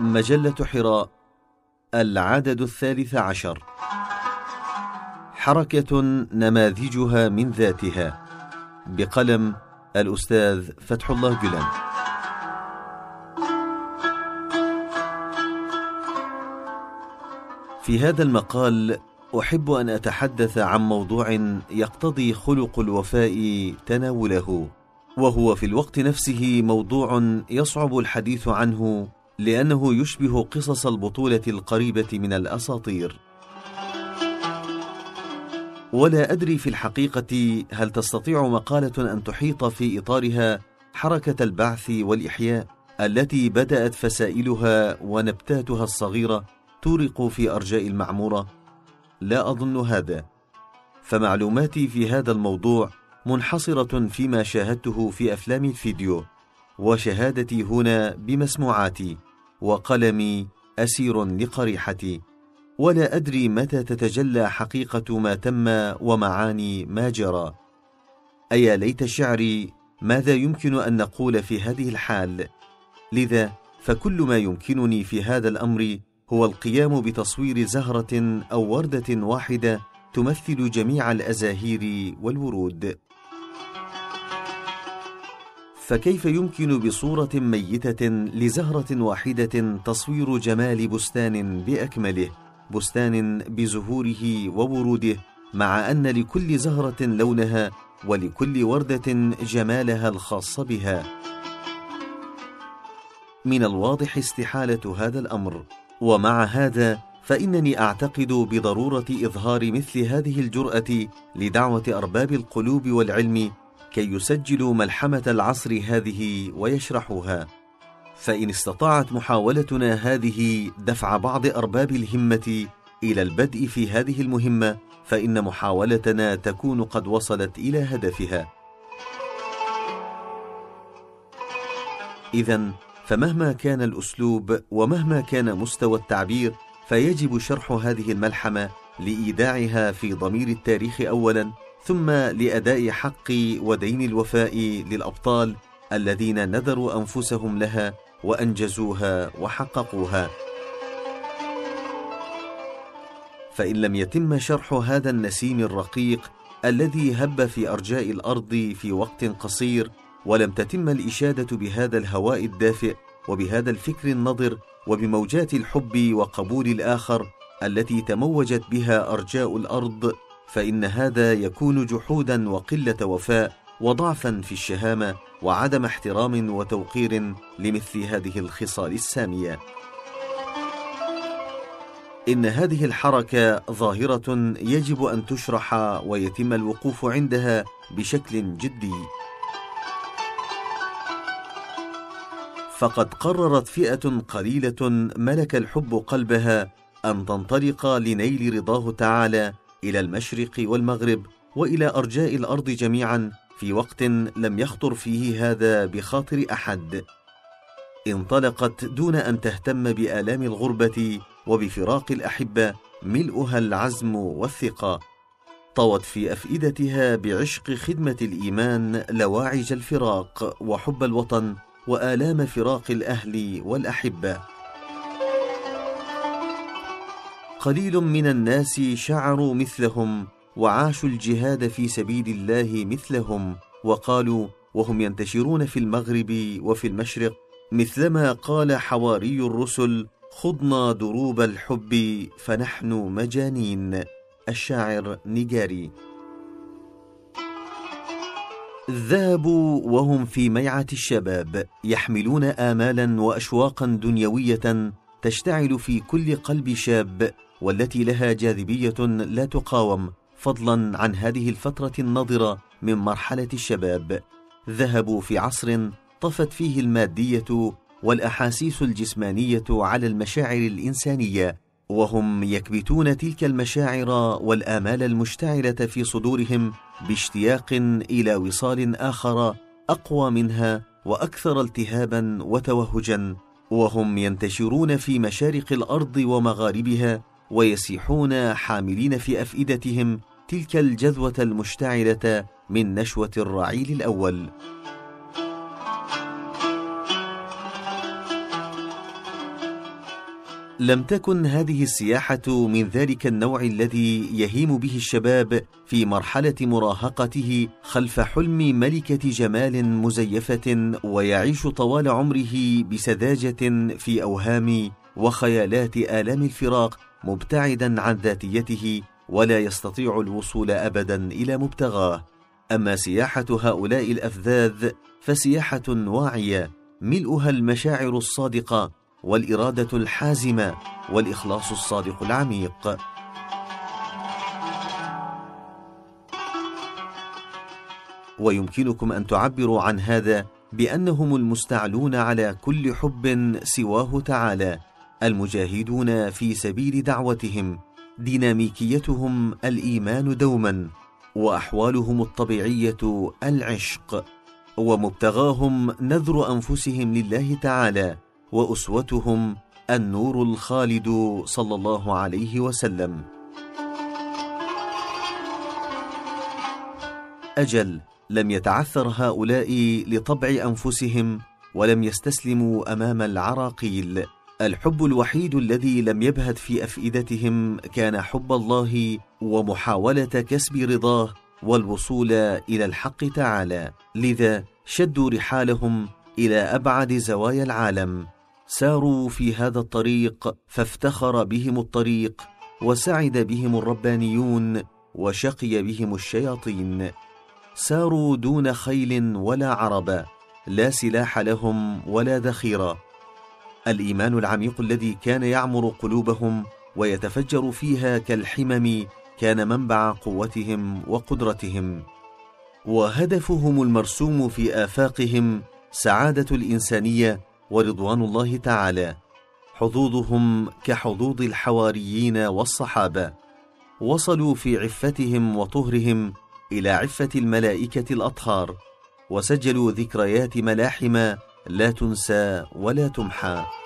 مجلة حراء العدد الثالث عشر. حركة نماذجها من ذاتها بقلم الأستاذ فتح الله جلان. في هذا المقال أحب أن أتحدث عن موضوع يقتضي خلق الوفاء تناوله وهو في الوقت نفسه موضوع يصعب الحديث عنه لأنه يشبه قصص البطولة القريبة من الأساطير. ولا أدري في الحقيقة هل تستطيع مقالة أن تحيط في إطارها حركة البعث والإحياء التي بدأت فسائلها ونبتاتها الصغيرة تورق في أرجاء المعمورة. لا أظن هذا. فمعلوماتي في هذا الموضوع منحصرة فيما شاهدته في أفلام الفيديو وشهادتي هنا بمسموعاتي. وقلمي أسير لقريحتي. ولا أدري متى تتجلى حقيقة ما تم ومعاني ما جرى. أيا ليت شعري ماذا يمكن أن نقول في هذه الحال؟ لذا فكل ما يمكنني في هذا الأمر هو القيام بتصوير زهرة أو وردة واحدة تمثل جميع الأزاهير والورود. فكيف يمكن بصورة ميتة لزهرة واحدة تصوير جمال بستان بأكمله بستان بزهوره ووروده مع أن لكل زهرة لونها ولكل وردة جمالها الخاص بها؟ من الواضح استحالة هذا الأمر ومع هذا فإنني أعتقد بضرورة إظهار مثل هذه الجرأة لدعوة أرباب القلوب والعلم كي يسجلوا ملحمة العصر هذه ويشرحوها. فإن استطاعت محاولتنا هذه دفع بعض أرباب الهمة إلى البدء في هذه المهمة فإن محاولتنا تكون قد وصلت إلى هدفها. إذا فمهما كان الأسلوب ومهما كان مستوى التعبير فيجب شرح هذه الملحمة لإيداعها في ضمير التاريخ أولا ثم لأداء حق ودين الوفاء للأبطال الذين نذروا أنفسهم لها وأنجزوها وحققوها. فإن لم يتم شرح هذا النسيم الرقيق الذي هب في أرجاء الأرض في وقت قصير ولم تتم الإشادة بهذا الهواء الدافئ وبهذا الفكر النضر وبموجات الحب وقبول الآخر التي تموجت بها أرجاء الأرض فإن هذا يكون جحودا وقلة وفاء وضعفا في الشهامة وعدم احترام وتوقير لمثل هذه الخصال السامية. إن هذه الحركة ظاهرة يجب أن تشرح ويتم الوقوف عندها بشكل جدي. فقد قررت فئة قليلة ملك الحب قلبها أن تنطلق لنيل رضاه تعالى إلى المشرق والمغرب وإلى أرجاء الأرض جميعا في وقت لم يخطر فيه هذا بخاطر أحد. انطلقت دون أن تهتم بآلام الغربة وبفراق الأحبة ملؤها العزم والثقة. طوت في أفئدتها بعشق خدمة الإيمان لواعج الفراق وحب الوطن وآلام فراق الأهل والأحبة. قليل من الناس شعروا مثلهم وعاشوا الجهاد في سبيل الله مثلهم وقالوا وهم ينتشرون في المغرب وفي المشرق مثلما قال حواري الرسل خضنا دروب الحب فنحن مجانين. الشاعر نيجاري. ذهبوا وهم في ميعة الشباب يحملون آمالا وأشواقا دنيوية تشتعل في كل قلب شاب والتي لها جاذبية لا تقاوم فضلا عن هذه الفترة النضرة من مرحلة الشباب. ذهبوا في عصر طفت فيه المادية والأحاسيس الجسمانية على المشاعر الإنسانية وهم يكبتون تلك المشاعر والآمال المشتعلة في صدورهم باشتياق إلى وصال آخر أقوى منها وأكثر التهابا وتوهجا وهم ينتشرون في مشارق الأرض ومغاربها ويسيحون حاملين في أفئدتهم تلك الجذوة المشتعلة من نشوة الرعيل الأول. لم تكن هذه السياحة من ذلك النوع الذي يهيم به الشباب في مرحلة مراهقته خلف حلم ملكة جمال مزيفة ويعيش طوال عمره بسذاجة في أوهام وخيالات آلام الفراق مبتعدا عن ذاتيته ولا يستطيع الوصول أبدا إلى مبتغاه. أما سياحة هؤلاء الأفذاذ فسياحة واعية ملؤها المشاعر الصادقة والإرادة الحازمة والإخلاص الصادق العميق. ويمكنكم أن تعبروا عن هذا بأنهم المستعلون على كل حب سواه تعالى. المجاهدون في سبيل دعوتهم ديناميكيتهم الإيمان دوما وأحوالهم الطبيعية العشق ومبتغاهم نذر أنفسهم لله تعالى وأسوتهم النور الخالد صلى الله عليه وسلم. أجل لم يتعثر هؤلاء لطبع أنفسهم ولم يستسلموا أمام العراقيل. الحب الوحيد الذي لم يبهت في أفئدتهم كان حب الله ومحاولة كسب رضاه والوصول إلى الحق تعالى. لذا شدوا رحالهم إلى أبعد زوايا العالم. ساروا في هذا الطريق فافتخر بهم الطريق وسعد بهم الربانيون وشقي بهم الشياطين. ساروا دون خيل ولا عرب لا سلاح لهم ولا ذخيرة. الإيمان العميق الذي كان يعمر قلوبهم ويتفجر فيها كالحمم كان منبع قوتهم وقدرتهم. وهدفهم المرسوم في آفاقهم سعادة الإنسانية ورضوان الله تعالى. حظوظهم كحظوظ الحواريين والصحابة. وصلوا في عفتهم وطهرهم إلى عفة الملائكة الأطهار. وسجلوا ذكريات ملاحم لا تنسى ولا تمحى.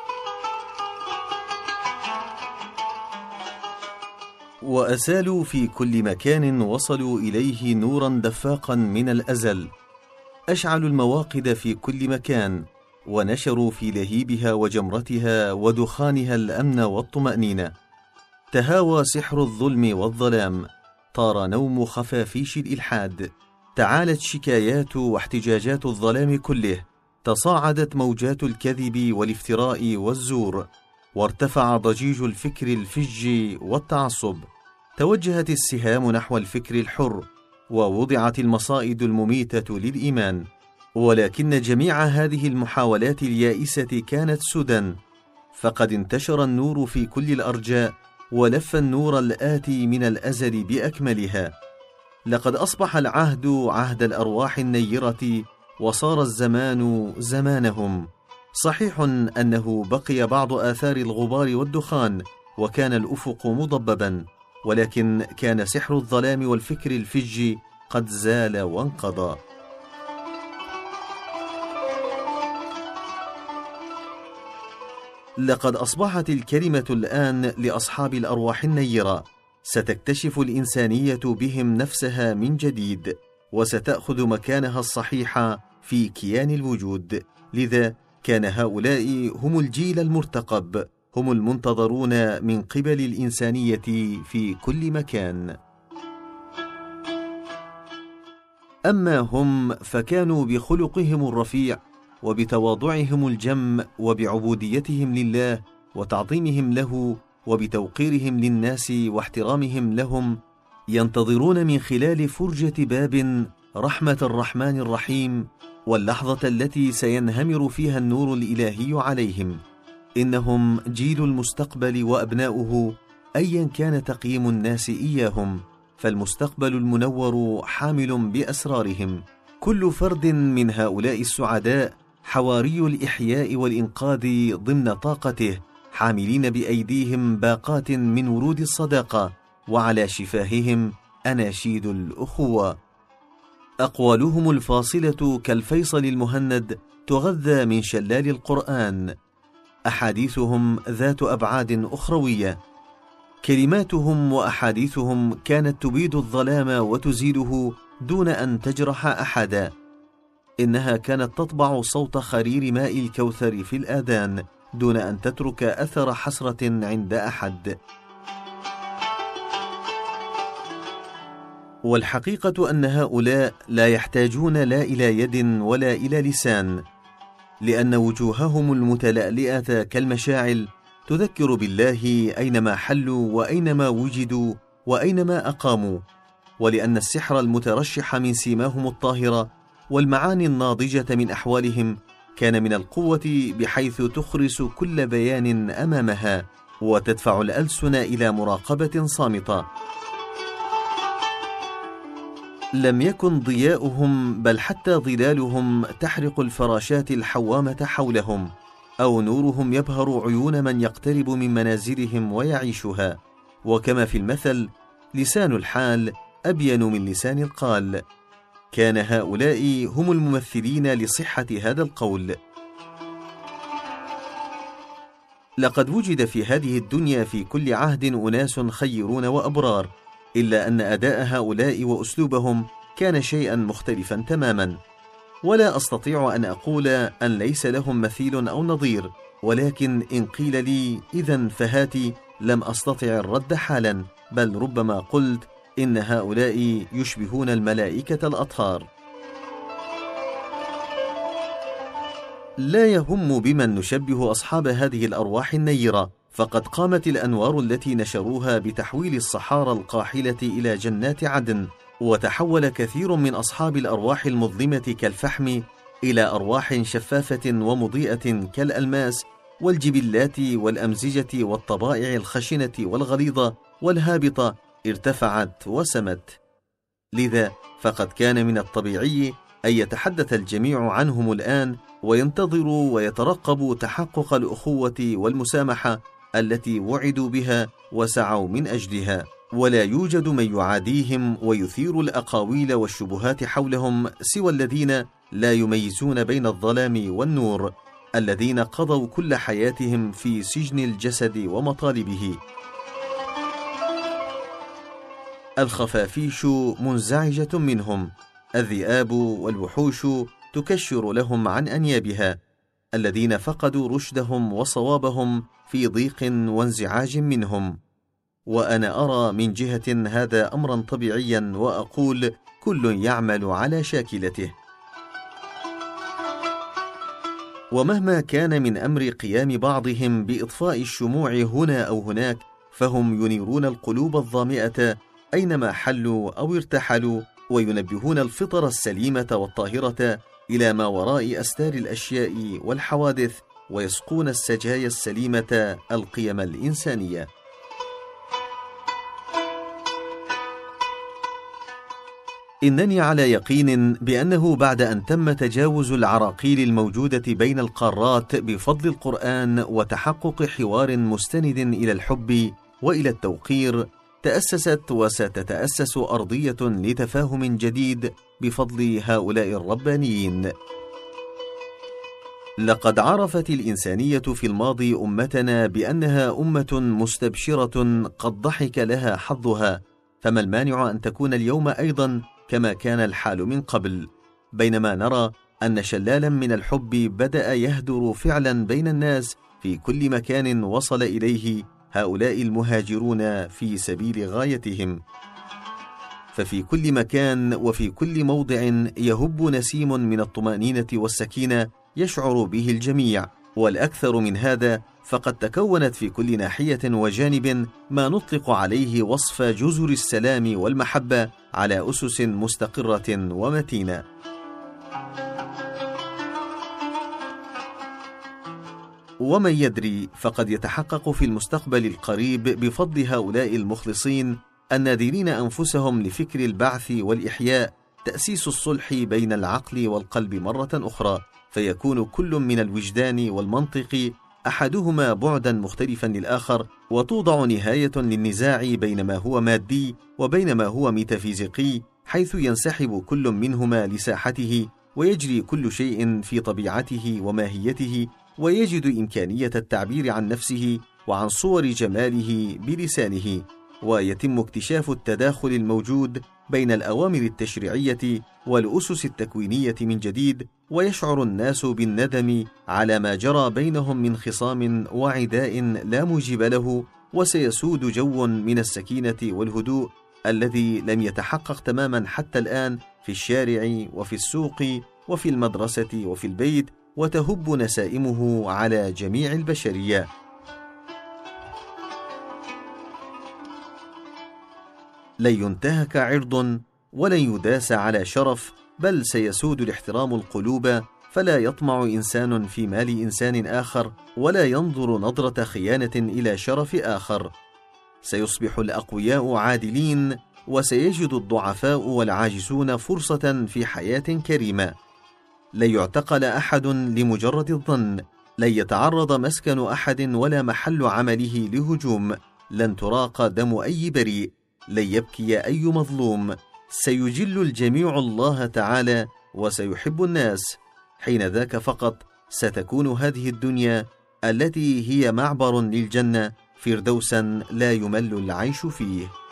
واسالوا في كل مكان وصلوا إليه نورا دفاقا من الأزل. أشعلوا المواقد في كل مكان ونشروا في لهيبها وجمرتها ودخانها الأمن والطمأنينة. تهاوى سحر الظلم والظلام طار نوم خفافيش الإلحاد. تعالت شكايات واحتجاجات الظلام كله تصاعدت موجات الكذب والافتراء والزور وارتفع ضجيج الفكر الفج والتعصب. توجهت السهام نحو الفكر الحر ووضعت المصائد المميتة للإيمان ولكن جميع هذه المحاولات اليائسة كانت سدى فقد انتشر النور في كل الأرجاء ولف النور الآتي من الأزل بأكملها. لقد أصبح العهد عهد الأرواح النيرة وصار الزمان زمانهم. صحيح أنه بقي بعض آثار الغبار والدخان وكان الأفق مضببا. ولكن كان سحر الظلام والفكر الفج قد زال وانقضى. لقد أصبحت الكلمة الآن لأصحاب الأرواح النيرة. ستكتشف الإنسانية بهم نفسها من جديد وستأخذ مكانها الصحيح في كيان الوجود. لذا كان هؤلاء هم الجيل المرتقب. هم المنتظرون من قبل الإنسانية في كل مكان. أما هم فكانوا بخلقهم الرفيع وبتواضعهم الجم وبعبوديتهم لله وتعظيمهم له وبتوقيرهم للناس واحترامهم لهم ينتظرون من خلال فرجة باب رحمة الرحمن الرحيم واللحظة التي سينهمر فيها النور الإلهي عليهم. إنهم جيل المستقبل وأبناؤه ايا كان تقييم الناس إياهم فالمستقبل المنور حامل بأسرارهم. كل فرد من هؤلاء السعداء حواري الإحياء والإنقاذ ضمن طاقته حاملين بأيديهم باقات من ورود الصداقة وعلى شفاههم أناشيد الأخوة. أقوالهم الفاصلة كالفيصل المهند تغذى من شلال القرآن. أحاديثهم ذات أبعاد أخروية. كلماتهم وأحاديثهم كانت تبيد الظلام وتزيله دون أن تجرح أحدا. إنها كانت تطبع صوت خرير ماء الكوثر في الآذان دون أن تترك أثر حسرة عند أحد. والحقيقة أن هؤلاء لا يحتاجون لا إلى يد ولا إلى لسان. لأن وجوههم المتلألئة كالمشاعل تذكر بالله أينما حلوا وأينما وجدوا وأينما أقاموا ولأن السحر المترشح من سيماهم الطاهرة والمعاني الناضجة من أحوالهم كان من القوة بحيث تخرس كل بيان أمامها وتدفع الألسن إلى مراقبة صامتة. لم يكن ضياؤهم بل حتى ظلالهم تحرق الفراشات الحوامة حولهم أو نورهم يبهر عيون من يقترب من منازلهم ويعيشها. وكما في المثل لسان الحال أبين من لسان القال. كان هؤلاء هم الممثلين لصحة هذا القول. لقد وجد في هذه الدنيا في كل عهد أناس خيرون وأبرار. إلا أن أداء هؤلاء وأسلوبهم كان شيئا مختلفا تماما. ولا أستطيع أن أقول أن ليس لهم مثيل أو نظير ولكن إن قيل لي اذا فهاتي لم أستطع الرد حالا بل ربما قلت إن هؤلاء يشبهون الملائكة الأطهار. لا يهم بمن نشبه أصحاب هذه الأرواح النيرة. فقد قامت الأنوار التي نشروها بتحويل الصحارى القاحلة إلى جنات عدن وتحول كثير من أصحاب الأرواح المظلمة كالفحم إلى أرواح شفافة ومضيئة كالألماس والجبلات والأمزجة والطبائع الخشنة والغليظة والهابطة ارتفعت وسمت. لذا فقد كان من الطبيعي أن يتحدث الجميع عنهم الآن وينتظروا ويترقبوا تحقق الأخوة والمسامحة التي وعدوا بها وسعوا من أجلها ولا يوجد من يعاديهم ويثير الأقاويل والشبهات حولهم سوى الذين لا يميزون بين الظلام والنور الذين قضوا كل حياتهم في سجن الجسد ومطالبه. الخفافيش منزعجة منهم الذئاب والوحوش تكشر لهم عن أنيابها. الذين فقدوا رشدهم وصوابهم في ضيق وانزعاج منهم. وأنا أرى من جهة هذا امرا طبيعيا وأقول كل يعمل على شاكلته. ومهما كان من أمر قيام بعضهم بإطفاء الشموع هنا أو هناك فهم ينيرون القلوب الظامئة أينما حلوا أو ارتحلوا وينبهون الفطر السليمة والطاهرة إلى ما وراء أستار الأشياء والحوادث ويسقون السجايا السليمة القيم الإنسانية. إنني على يقين بأنه بعد أن تم تجاوز العراقيل الموجودة بين القارات بفضل القرآن وتحقق حوار مستند إلى الحب وإلى التوقير تأسست وستتأسس أرضية لتفاهم جديد بفضل هؤلاء الربانيين. لقد عرفت الإنسانية في الماضي أمتنا بأنها أمة مستبشرة قد ضحك لها حظها فما المانع أن تكون اليوم أيضا كما كان الحال من قبل. بينما نرى أن شلالا من الحب بدأ يهدر فعلا بين الناس في كل مكان وصل إليه هؤلاء المهاجرون في سبيل غايتهم. ففي كل مكان وفي كل موضع يهب نسيم من الطمأنينة والسكينة يشعر به الجميع والأكثر من هذا فقد تكونت في كل ناحية وجانب ما نطلق عليه وصف جزر السلام والمحبة على أسس مستقرة ومتينة. ومن يدري فقد يتحقق في المستقبل القريب بفضل هؤلاء المخلصين النادرين أنفسهم لفكر البعث والإحياء تأسيس الصلح بين العقل والقلب مرة أخرى فيكون كل من الوجدان والمنطق أحدهما بعدا مختلفا للآخر وتوضع نهاية للنزاع بين ما هو مادي وبين ما هو ميتافيزيقي حيث ينسحب كل منهما لساحته ويجري كل شيء في طبيعته وماهيته ويجد إمكانية التعبير عن نفسه وعن صور جماله بلسانه. ويتم اكتشاف التداخل الموجود بين الأوامر التشريعية والأسس التكوينية من جديد ويشعر الناس بالندم على ما جرى بينهم من خصام وعداء لا موجب له وسيسود جو من السكينة والهدوء الذي لم يتحقق تماما حتى الآن في الشارع وفي السوق وفي المدرسة وفي البيت وتهب نسائمه على جميع البشرية. لن ينتهك عرض ولن يداس على شرف بل سيسود الاحترام القلوب فلا يطمع إنسان في مال إنسان آخر ولا ينظر نظرة خيانة إلى شرف آخر. سيصبح الأقوياء عادلين وسيجد الضعفاء والعاجزون فرصة في حياة كريمة. لن يعتقل أحد لمجرد الظن لن يتعرض مسكن أحد ولا محل عمله لهجوم لن تراق دم أي بريء. لن يبكي أي مظلوم. سيجل الجميع الله تعالى وسيحب الناس. حين ذاك فقط ستكون هذه الدنيا التي هي معبر للجنة فردوسا لا يمل العيش فيه.